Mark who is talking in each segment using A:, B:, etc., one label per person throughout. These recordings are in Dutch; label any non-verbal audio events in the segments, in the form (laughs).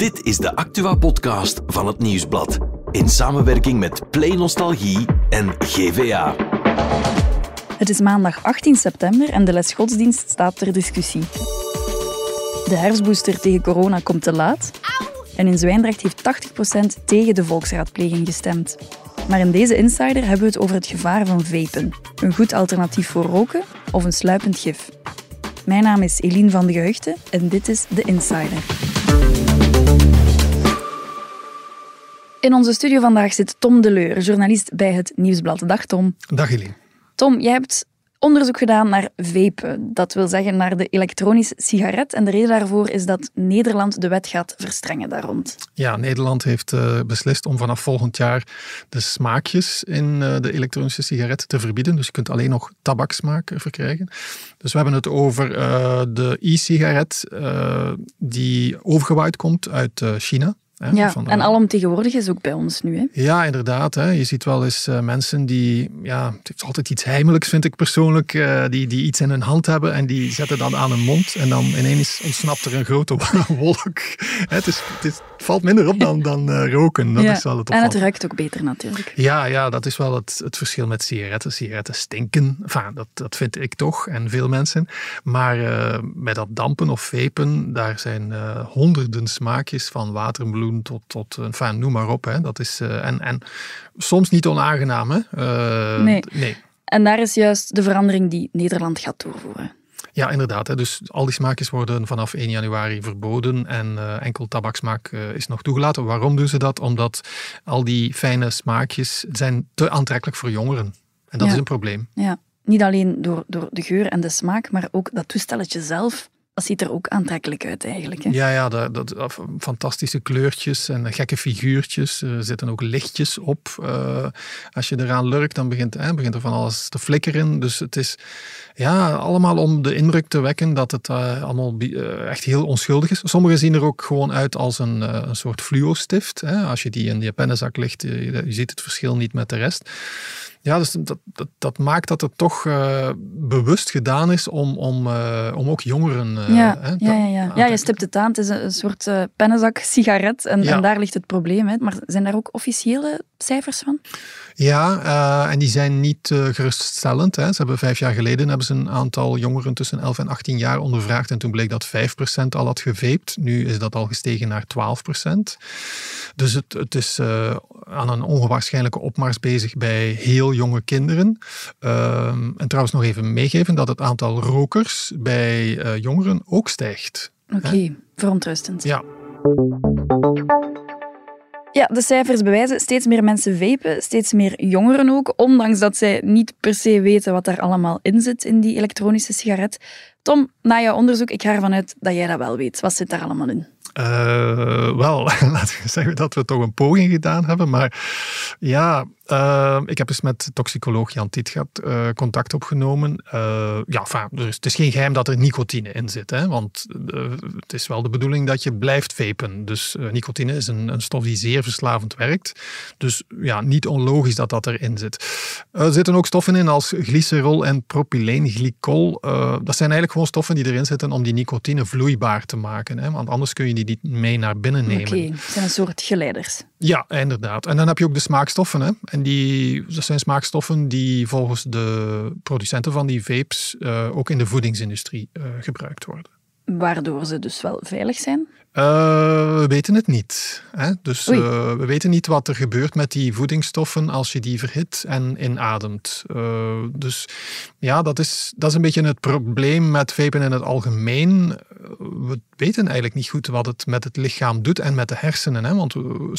A: Dit is de Actua-podcast van het Nieuwsblad. In samenwerking met Play Nostalgie en GVA.
B: Het is maandag 18 september en de les godsdienst staat ter discussie. De herfstbooster tegen corona komt te laat. En in Zwijndrecht heeft 80% tegen de volksraadpleging gestemd. Maar in deze Insider hebben we het over het gevaar van vapen. Een goed alternatief voor roken of een sluipend gif. Mijn naam is Eline van de Geheugde en dit is de Insider. In onze studio vandaag zit Tom Deleur, journalist bij het Nieuwsblad. Dag Tom.
C: Dag Eline.
B: Tom, jij hebt onderzoek gedaan naar vapen. Dat wil zeggen naar de elektronische sigaret. En de reden daarvoor is dat Nederland de wet gaat verstrengen daar rond.
C: Ja, Nederland heeft uh, beslist om vanaf volgend jaar de smaakjes in uh, de elektronische sigaret te verbieden. Dus je kunt alleen nog tabaksmaak verkrijgen. Dus we hebben het over uh, de e-sigaret die overgewaaid komt uit China.
B: Hè, ja, van, en alomtegenwoordig is ook bij ons nu. Hè?
C: Ja, inderdaad. Hè. Je ziet wel eens uh, mensen die, ja, het is altijd iets heimelijks vind ik persoonlijk, uh, die, die iets in hun hand hebben en die zetten dat aan hun mond en dan ineens ontsnapt er een grote (laughs) wolk. het, is, het, is, valt minder op dan, dan uh, roken. Dat
B: ja.
C: is wel het
B: en het ruikt ook beter natuurlijk.
C: Ja, ja dat is wel het, het verschil met sigaretten. Sigaretten stinken, enfin, dat, dat vind ik toch en veel mensen. Maar met dat dampen of vapen, daar zijn honderden smaakjes van tot, tot enfin, noem maar op. Hè. Dat is, uh, en, en soms niet onaangenaam. Hè.
B: Uh, nee. nee. En daar is juist de verandering die Nederland gaat doorvoeren.
C: Ja, inderdaad. Hè. Dus al die smaakjes worden vanaf 1 januari verboden en enkel tabaksmaak is nog toegelaten. Waarom doen ze dat? Omdat al die fijne smaakjes zijn te aantrekkelijk voor jongeren. En dat
B: ja.
C: is een probleem.
B: Ja, niet alleen door, door de geur en de smaak, maar ook dat toestelletje zelf dat ziet er ook aantrekkelijk uit eigenlijk. Hè?
C: Ja, ja dat, dat, fantastische kleurtjes en gekke figuurtjes. Er zitten ook lichtjes op. Uh, als je eraan lurkt, dan begint, hè, begint er van alles te flikkeren. Dus het is ja, allemaal om de indruk te wekken dat het uh, allemaal uh, echt heel onschuldig is. Sommigen zien er ook gewoon uit als een, een soort fluo-stift. Als je die in je pennenzak legt, je ziet het verschil niet met de rest. Ja, dus dat, dat, dat maakt dat het toch uh, bewust gedaan is om, om, uh, om ook jongeren. Uh,
B: ja, hè, ja, ja, ja. ja, je stipt het aan. Het is een, een soort pennenzak sigaret en, daar ligt het probleem. Hè. Maar zijn daar ook officiële cijfers van?
C: Ja, en die zijn niet geruststellend. Hè. Ze hebben vijf jaar geleden hebben ze een aantal jongeren tussen 11 en 18 jaar ondervraagd en toen bleek dat 5% al had geveept. Nu is dat al gestegen naar 12%. Dus het, het is aan een onwaarschijnlijke opmars bezig bij heel jonge kinderen. Uh, en trouwens nog even meegeven dat het aantal rokers bij jongeren ook stijgt.
B: Oké, okay, verontrustend.
C: Ja.
B: Ja, de cijfers bewijzen steeds meer mensen vapen, steeds meer jongeren ook, ondanks dat zij niet per se weten wat daar allemaal in zit in die elektronische sigaret. Tom, na jouw onderzoek, ik ga ervan uit dat jij dat wel weet. Wat zit daar allemaal in?
C: Uh, wel, (laughs) laten we zeggen dat we toch een poging gedaan hebben. Maar ja, uh, ik heb eens met toxicoloog Jan Tietgat uh, contact opgenomen. ja, enfin, dus het is geen geheim dat er nicotine in zit. Hè, want het is wel de bedoeling dat je blijft vapen. Dus nicotine is een, een, stof die zeer verslavend werkt. Dus ja, niet onlogisch dat dat erin zit. er zitten ook stoffen in als glycerol en propyleenglycol. dat zijn eigenlijk gewoon stoffen die erin zitten om die nicotine vloeibaar te maken. Hè, want anders kun je die niet mee naar binnen nemen.
B: Oké, okay, het zijn een soort geleiders.
C: Ja, inderdaad. En dan heb je ook de smaakstoffen. Hè. En die, dat zijn smaakstoffen die volgens de producenten van die vapes uh, ook in de voedingsindustrie uh, gebruikt worden.
B: Waardoor ze dus wel veilig zijn?
C: Uh, we weten het niet. Hè? Dus uh, we weten niet wat er gebeurt met die voedingsstoffen als je die verhit en inademt. Uh, dus ja, dat is, dat is een beetje het probleem met vapen in het algemeen. We weten eigenlijk niet goed wat het met het lichaam doet en met de hersenen. Hè? Want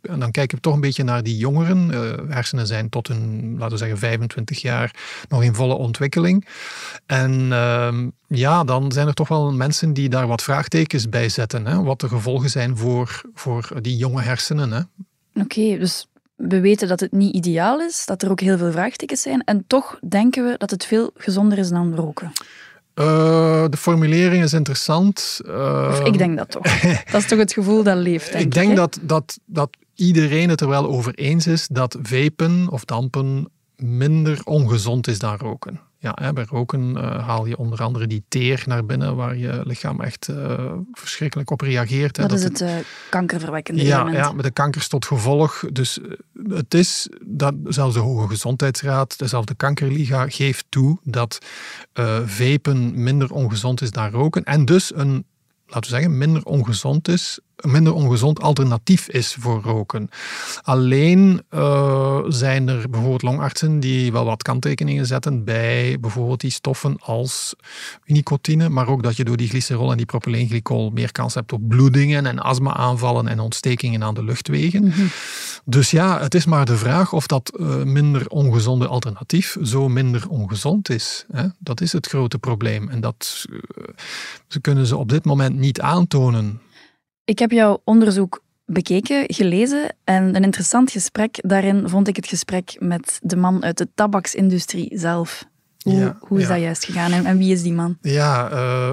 C: dan kijken we toch een beetje naar die jongeren. hersenen zijn tot een, laten we zeggen, 25 jaar nog in volle ontwikkeling. En ehm, ja, dan zijn er toch wel mensen die daar wat vraagtekens bij zetten. Hè? Wat de gevolgen zijn voor, voor die jonge hersenen.
B: Oké, okay, dus we weten dat het niet ideaal is, dat er ook heel veel vraagtekens zijn. En toch denken we dat het veel gezonder is dan roken.
C: Uh, de formulering is interessant. Uh,
B: of ik denk dat toch. (laughs) dat is toch het gevoel dat leeft. Denk
C: ik denk dat, dat, dat iedereen het er wel over eens is dat vapen of dampen minder ongezond is dan roken. Ja, hè, bij roken uh, haal je onder andere die teer naar binnen, waar je lichaam echt uh, verschrikkelijk op reageert.
B: Dat, dat is het, het uh, kankerverwekkende
C: ja,
B: element.
C: Ja, met de kankers tot gevolg. Dus het is dat zelfs de Hoge Gezondheidsraad, dezelfde Kankerliga, geeft toe dat vapen minder ongezond is dan roken. En dus een laten we zeggen, minder ongezond is een minder ongezond alternatief is voor roken. Alleen uh, zijn er bijvoorbeeld longartsen die wel wat kanttekeningen zetten bij bijvoorbeeld die stoffen als nicotine, maar ook dat je door die glycerol en die propyleenglycol meer kans hebt op bloedingen en astma-aanvallen en ontstekingen aan de luchtwegen. Mm -hmm. Dus ja, het is maar de vraag of dat uh, minder ongezonde alternatief zo minder ongezond is. Hè? Dat is het grote probleem. En dat uh, ze kunnen ze op dit moment niet aantonen.
B: Ik heb jouw onderzoek bekeken, gelezen en een interessant gesprek. Daarin vond ik het gesprek met de man uit de tabaksindustrie zelf. Hoe, ja, hoe is ja. dat juist gegaan en, en, wie is die man?
C: Ja, uh,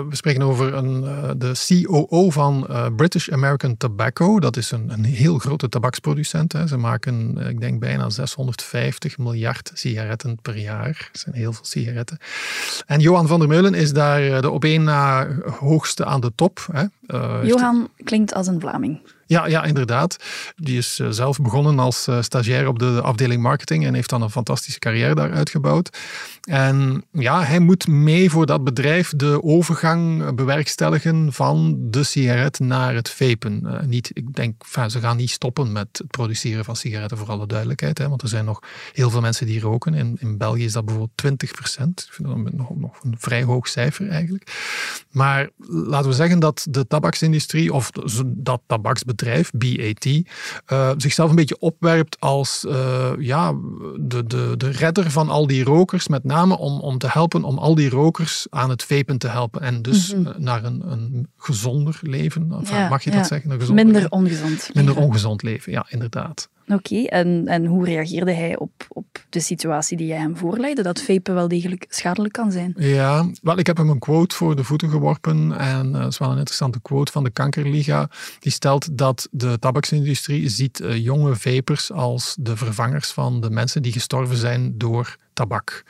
C: we spreken over een, uh, de COO van uh, British American Tobacco. Dat is een, een heel grote tabaksproducent. Hè. Ze maken, ik denk, bijna 650 miljard sigaretten per jaar. Dat zijn heel veel sigaretten. En Johan van der Meulen is daar de op één na hoogste aan de top. Hè.
B: Johan klinkt als een Vlaming.
C: Ja, ja, inderdaad. Die is uh, zelf begonnen als uh, stagiair op de afdeling marketing en heeft dan een fantastische carrière daar uitgebouwd. En ja, hij moet mee voor dat bedrijf de overgang bewerkstelligen van de sigaret naar het vapen. Niet, ik denk, ze gaan niet stoppen met het produceren van sigaretten, voor alle duidelijkheid. Hè, want er zijn nog heel veel mensen die roken. In, in België is dat bijvoorbeeld 20 procent. Ik vind dat nog, nog een vrij hoog cijfer eigenlijk. Maar laten we zeggen dat de tabaksindustrie of dat tabaksbedrijf bedrijf, BAT, uh, zichzelf een beetje opwerpt als uh, ja, de, de, de redder van al die rokers. Met name om, om te helpen om al die rokers aan het vapen te helpen. En dus mm -hmm. naar een, een gezonder leven. Ja, mag je dat ja. zeggen? Een
B: Minder ongezond.
C: Minder ongezond leven, ja, inderdaad.
B: Oké, en, en hoe reageerde hij op, op de situatie die jij hem voorlegde, dat vapen wel degelijk schadelijk kan zijn?
C: Ja, wel, ik heb hem een quote voor de voeten geworpen en uh, dat is wel een interessante quote van de Kankerliga. Die stelt dat de tabaksindustrie ziet uh, jonge vapers als de vervangers van de mensen die gestorven zijn door tabak.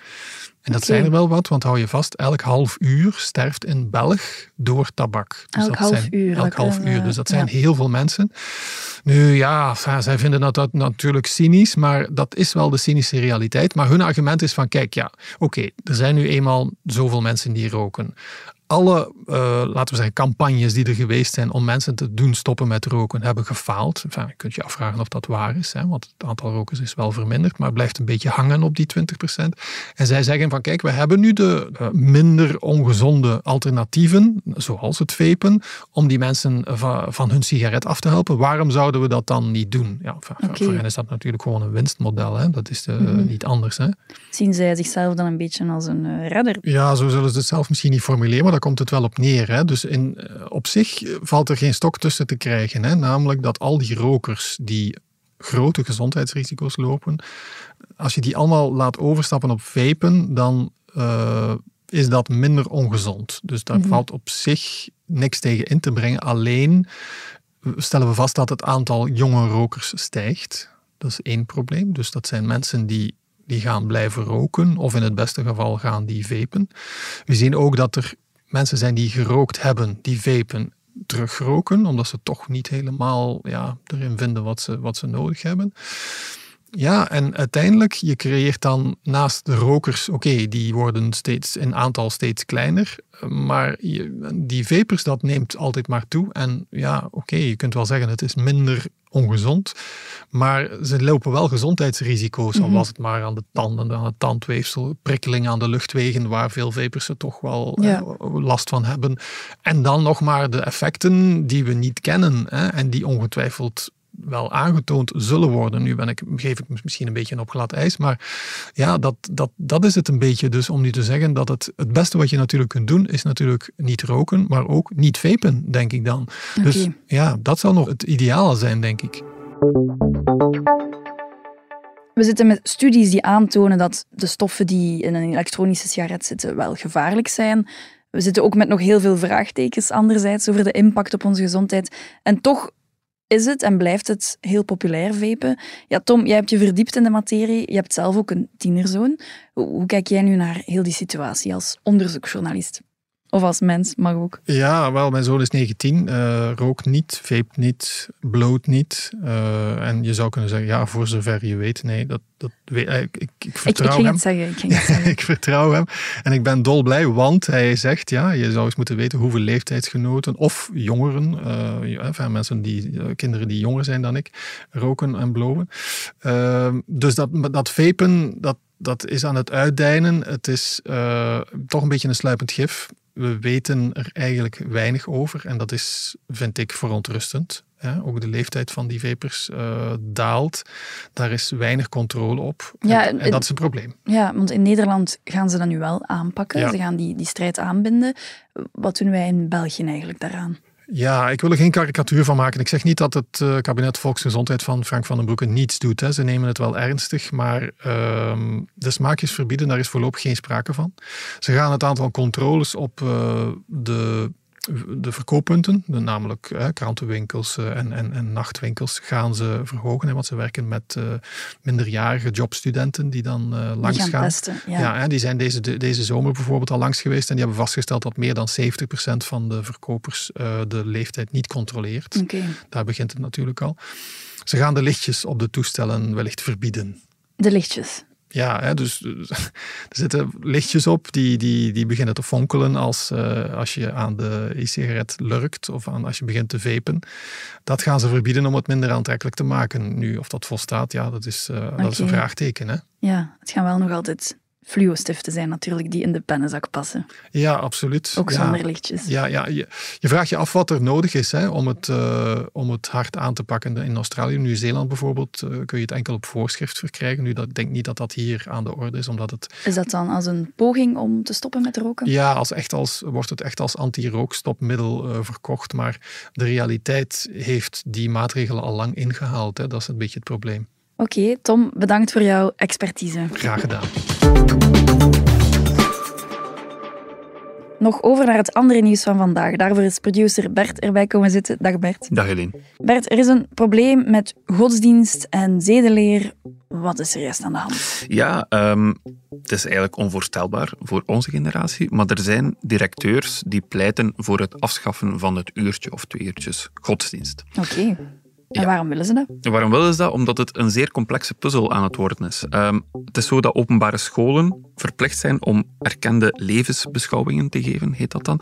C: En dat okay. zijn er wel wat, want hou je vast, elk half uur sterft een Belg door tabak.
B: Dus elk
C: dat
B: half
C: zijn,
B: uur.
C: Elk half uur, dus dat zijn ja. heel veel mensen. Nu ja, zij vinden dat, dat natuurlijk cynisch, maar dat is wel de cynische realiteit. Maar hun argument is van, kijk, ja, oké, okay, er zijn nu eenmaal zoveel mensen die roken alle, uh, laten we zeggen, campagnes die er geweest zijn om mensen te doen stoppen met roken, hebben gefaald. Enfin, je kunt je afvragen of dat waar is, hè, want het aantal rokers is wel verminderd, maar blijft een beetje hangen op die 20%. En zij zeggen van, kijk, we hebben nu de uh, minder ongezonde alternatieven, zoals het vapen, om die mensen van, van hun sigaret af te helpen. Waarom zouden we dat dan niet doen? Ja, enfin, okay. Voor hen is dat natuurlijk gewoon een winstmodel, hè. dat is de, mm -hmm. niet anders. Hè.
B: Zien zij zichzelf dan een beetje als een redder?
C: Ja, zo zullen ze het zelf misschien niet formuleren, maar komt het wel op neer. Hè? Dus in, op zich valt er geen stok tussen te krijgen. Hè? Namelijk dat al die rokers die grote gezondheidsrisico's lopen, als je die allemaal laat overstappen op vapen, dan uh, is dat minder ongezond. Dus daar mm -hmm. valt op zich niks tegen in te brengen. Alleen stellen we vast dat het aantal jonge rokers stijgt. Dat is één probleem. Dus dat zijn mensen die die gaan blijven roken, of in het beste geval gaan die vapen. We zien ook dat er mensen zijn die gerookt hebben, die vapen, terugroken, omdat ze toch niet helemaal ja, erin vinden wat ze, wat ze nodig hebben. Ja, en uiteindelijk, je creëert dan naast de rokers, oké, okay, die worden steeds in aantal steeds kleiner, maar je, die vapers, dat neemt altijd maar toe. En ja, oké, okay, je kunt wel zeggen, het is minder ongezond, maar ze lopen wel gezondheidsrisico's, al was het maar aan de tanden, aan het tandweefsel, prikkeling aan de luchtwegen, waar veel vapers er toch wel ja. eh, last van hebben. En dan nog maar de effecten die we niet kennen hè, en die ongetwijfeld wel aangetoond zullen worden. Nu ben ik, geef ik misschien een beetje op glad ijs, maar ja, dat, dat, dat is het een beetje. Dus om nu te zeggen dat het, het beste wat je natuurlijk kunt doen, is natuurlijk niet roken, maar ook niet vapen, denk ik dan. Okay. Dus ja, dat zal nog het ideale zijn, denk ik.
B: We zitten met studies die aantonen dat de stoffen die in een elektronische sigaret zitten wel gevaarlijk zijn. We zitten ook met nog heel veel vraagtekens anderzijds over de impact op onze gezondheid. En toch is het en blijft het heel populair vapen. Ja, Tom, jij hebt je verdiept in de materie. Je hebt zelf ook een tienerzoon. Hoe kijk jij nu naar heel die situatie als onderzoeksjournalist? Of als mens, mag ook.
C: Ja, wel, mijn zoon is 19, uh, eh, rookt niet, vape niet, bloot niet. Uh, en je zou kunnen zeggen, ja, voor zover je weet, nee, dat, dat weet, uh, ik, ik, vertrouw
B: ik, ik ging
C: hem.
B: Zeggen, ik ging het (laughs) zeggen.
C: ik vertrouw hem. En ik ben dolblij, want hij zegt, ja, je zou eens moeten weten hoeveel leeftijdsgenoten of jongeren, ja, mensen die, kinderen die jonger zijn dan ik, roken en blowen. Ehm, dus dat, dat vapen, dat, dat is aan het uitdijnen. Het is toch een beetje een sluipend gif we weten er eigenlijk weinig over en dat is, vind ik, verontrustend. Ook de leeftijd van die vapers uh, daalt. Daar is weinig controle op. Ja, en, dat is een probleem.
B: Ja, want in Nederland gaan ze dat nu wel aanpakken. Ze gaan die, die strijd aanbinden. Wat doen wij in België eigenlijk daaraan?
C: Ja, ik wil er geen karikatuur van maken. Ik zeg niet dat het uh, kabinet Volksgezondheid van Frank van den Broeke niets doet. Hè. Ze nemen het wel ernstig, maar uh, de smaakjes verbieden, daar is voorlopig geen sprake van. Ze gaan het aantal controles op uh, de de verkooppunten, namelijk krantenwinkels eh, en, en, en, nachtwinkels, gaan ze verhogen. Hè, want ze werken met uh, minderjarige jobstudenten die dan uh, langs die gaan.
B: Testen, ja.
C: ja die zijn deze, deze zomer bijvoorbeeld al langs geweest en die hebben vastgesteld dat meer dan 70% van de verkopers de leeftijd niet controleert.
B: Okay.
C: Daar begint het natuurlijk al. Ze gaan de lichtjes op de toestellen wellicht verbieden.
B: De lichtjes?
C: Ja, hè, dus (laughs) er zitten lichtjes op die, die, die beginnen te fonkelen als, uh, als je aan de e-sigaret lurkt of aan, als je begint te vapen. Dat gaan ze verbieden om het minder aantrekkelijk te maken. Nu, of dat volstaat, ja, dat is, uh, okay. dat is een vraagteken. Hè?
B: Ja, het gaan wel nog altijd fluo-stiften zijn natuurlijk die in de pennenzak passen.
C: Ja, absoluut.
B: Ook zonder lichtjes.
C: Ja, ja je, je, vraagt je af wat er nodig is hè, om, het, uh, om het hard aan te pakken. In Australië, Nieuw-Zeeland bijvoorbeeld, uh, kun je het enkel op voorschrift verkrijgen. Nu, dat, ik denk niet dat dat hier aan de orde is, omdat het...
B: Is dat dan als een poging om te stoppen met roken?
C: Ja, als echt als, wordt het echt als anti-rookstopmiddel uh, verkocht. Maar de realiteit heeft die maatregelen al lang ingehaald. Hè. Dat is een beetje het probleem.
B: Oké, Tom, bedankt voor jouw expertise.
C: Graag gedaan.
B: Nog over naar het andere nieuws van vandaag. Daarvoor is producer Bert erbij komen zitten. Dag Bert.
D: Dag Helene.
B: Bert, er is een probleem met godsdienst en zedeleer. Wat is er juist aan de hand?
D: Ja, um, het is eigenlijk onvoorstelbaar voor onze generatie, maar er zijn directeurs die pleiten voor het afschaffen van het uurtje of twee uurtjes godsdienst.
B: Oké. En waarom willen ze dat?
D: Waarom willen ze dat? Omdat het een zeer complexe puzzel aan het worden is. Um, het is zo dat openbare scholen verplicht zijn om erkende levensbeschouwingen te geven, heet dat dan.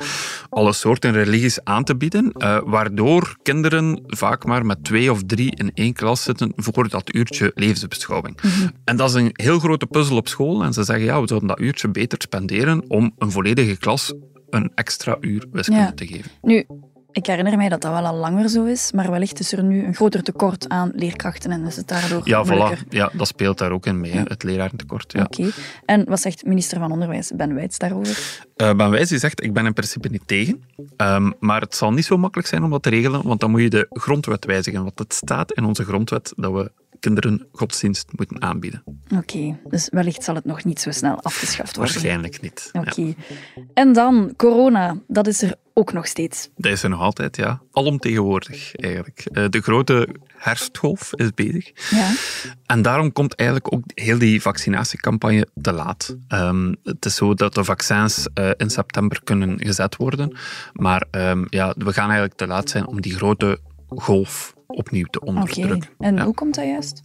D: Alle soorten religies aan te bieden, uh, waardoor kinderen vaak maar met twee of drie in één klas zitten voor dat uurtje levensbeschouwing. Mhm. En dat is een heel grote puzzel op school. En ze zeggen, ja, we zouden dat uurtje beter spenderen om een volledige klas een extra uur wiskunde te geven.
B: Nu, ik herinner mij dat dat wel al langer zo is, maar wellicht is er nu een groter tekort aan leerkrachten en is het daardoor
D: Ja, voilà. ja dat speelt daar ook in mee, het lerarentekort. Ja.
B: Oké. En wat zegt minister van Onderwijs Ben Wijts daarover?
D: Uh, ben Wijts die zegt, ik ben in principe niet tegen, um, maar het zal niet zo makkelijk zijn om dat te regelen, want dan moet je de grondwet wijzigen, want het staat in onze grondwet dat we kinderen godsdienst moeten aanbieden.
B: Oké, dus wellicht zal het nog niet zo snel afgeschaft worden.
D: Waarschijnlijk niet.
B: Oké. En dan corona, dat is er ook nog steeds.
D: Dat is er nog altijd, ja. Alomtegenwoordig eigenlijk. Eh, de grote herfstgolf is bezig.
B: Ja.
D: En daarom komt eigenlijk ook heel die vaccinatiecampagne te laat. Um, het is zo dat de vaccins uh, in september kunnen gezet worden. Maar um, ja, we gaan eigenlijk te laat zijn om die grote golf opnieuw te onderdrukken.
B: Okay. En hoe komt dat juist?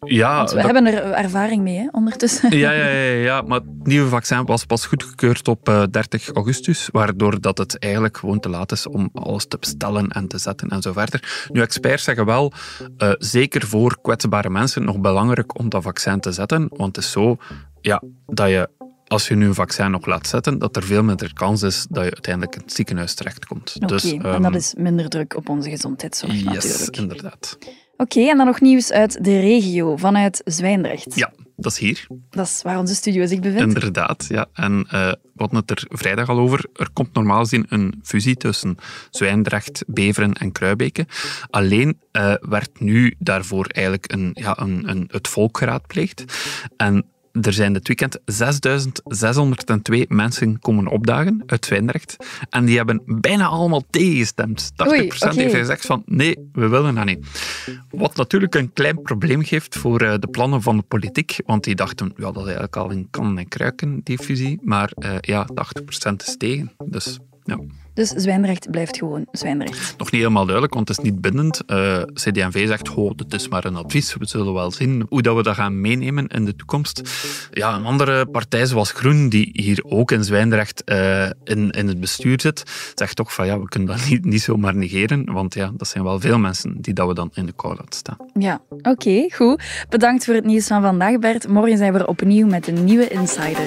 D: Ja,
B: Want we hebben er ervaring mee, hè, ondertussen.
D: Ja, ja, ja, ja, maar het nieuwe vaccin was pas goedgekeurd op uh, eh, 30 augustus, waardoor dat het eigenlijk gewoon te laat is om alles te bestellen en te zetten en zo verder. Nu, experts zeggen wel, uh, zeker voor kwetsbare mensen, nog belangrijk om dat vaccin te zetten, want het is zo ja, dat je als je nu een vaccin nog laat zetten, dat er veel minder kans is dat je uiteindelijk in het ziekenhuis terechtkomt.
B: Oké, dus, en dat ehm, is minder druk op onze gezondheidszorg
D: yes,
B: natuurlijk.
D: inderdaad.
B: Oké, en dan nog nieuws uit de regio, vanuit Zwijndrecht.
D: Ja, dat is hier.
B: Dat is waar onze studio zich bevindt.
D: Inderdaad, ja. En uh, we hadden het er vrijdag al over. Er komt normaal gezien een fusie tussen Zwijndrecht, Beveren en Kruibeke. Alleen uh, werd nu daarvoor eigenlijk een, ja, een, een, het volk geraadpleegd. En er zijn dit weekend 6602 mensen komen opdagen uit Zwijndrecht. En die hebben bijna allemaal tegengestemd. 80% heeft gezegd van nee, we willen dat niet. Wat natuurlijk een klein probleem geeft voor eh, de plannen van de politiek. Want die dachten, ja, dat is eigenlijk al in kannen en kruiken, die fusie. Maar uh, ja, 80% is tegen. Dus ja.
B: Dus Zwijndrecht blijft gewoon Zwijndrecht.
D: Nog niet helemaal duidelijk, want het is niet bindend. Uh, eh, CD&V zegt, oh, dit is maar een advies. We zullen wel zien hoe dat we dat gaan meenemen in de toekomst. Ja, een andere partij zoals Groen, die hier ook in Zwijndrecht uh, in, in het bestuur zit, zegt toch van, ja, we kunnen dat (laughs) niet, niet zomaar negeren, want ja, dat zijn wel veel mensen die dat we dan in de kou laten staan.
B: Ja, oké, goed. Bedankt voor het nieuws van vandaag, Bert. Morgen zijn we er opnieuw met een nieuwe Insider.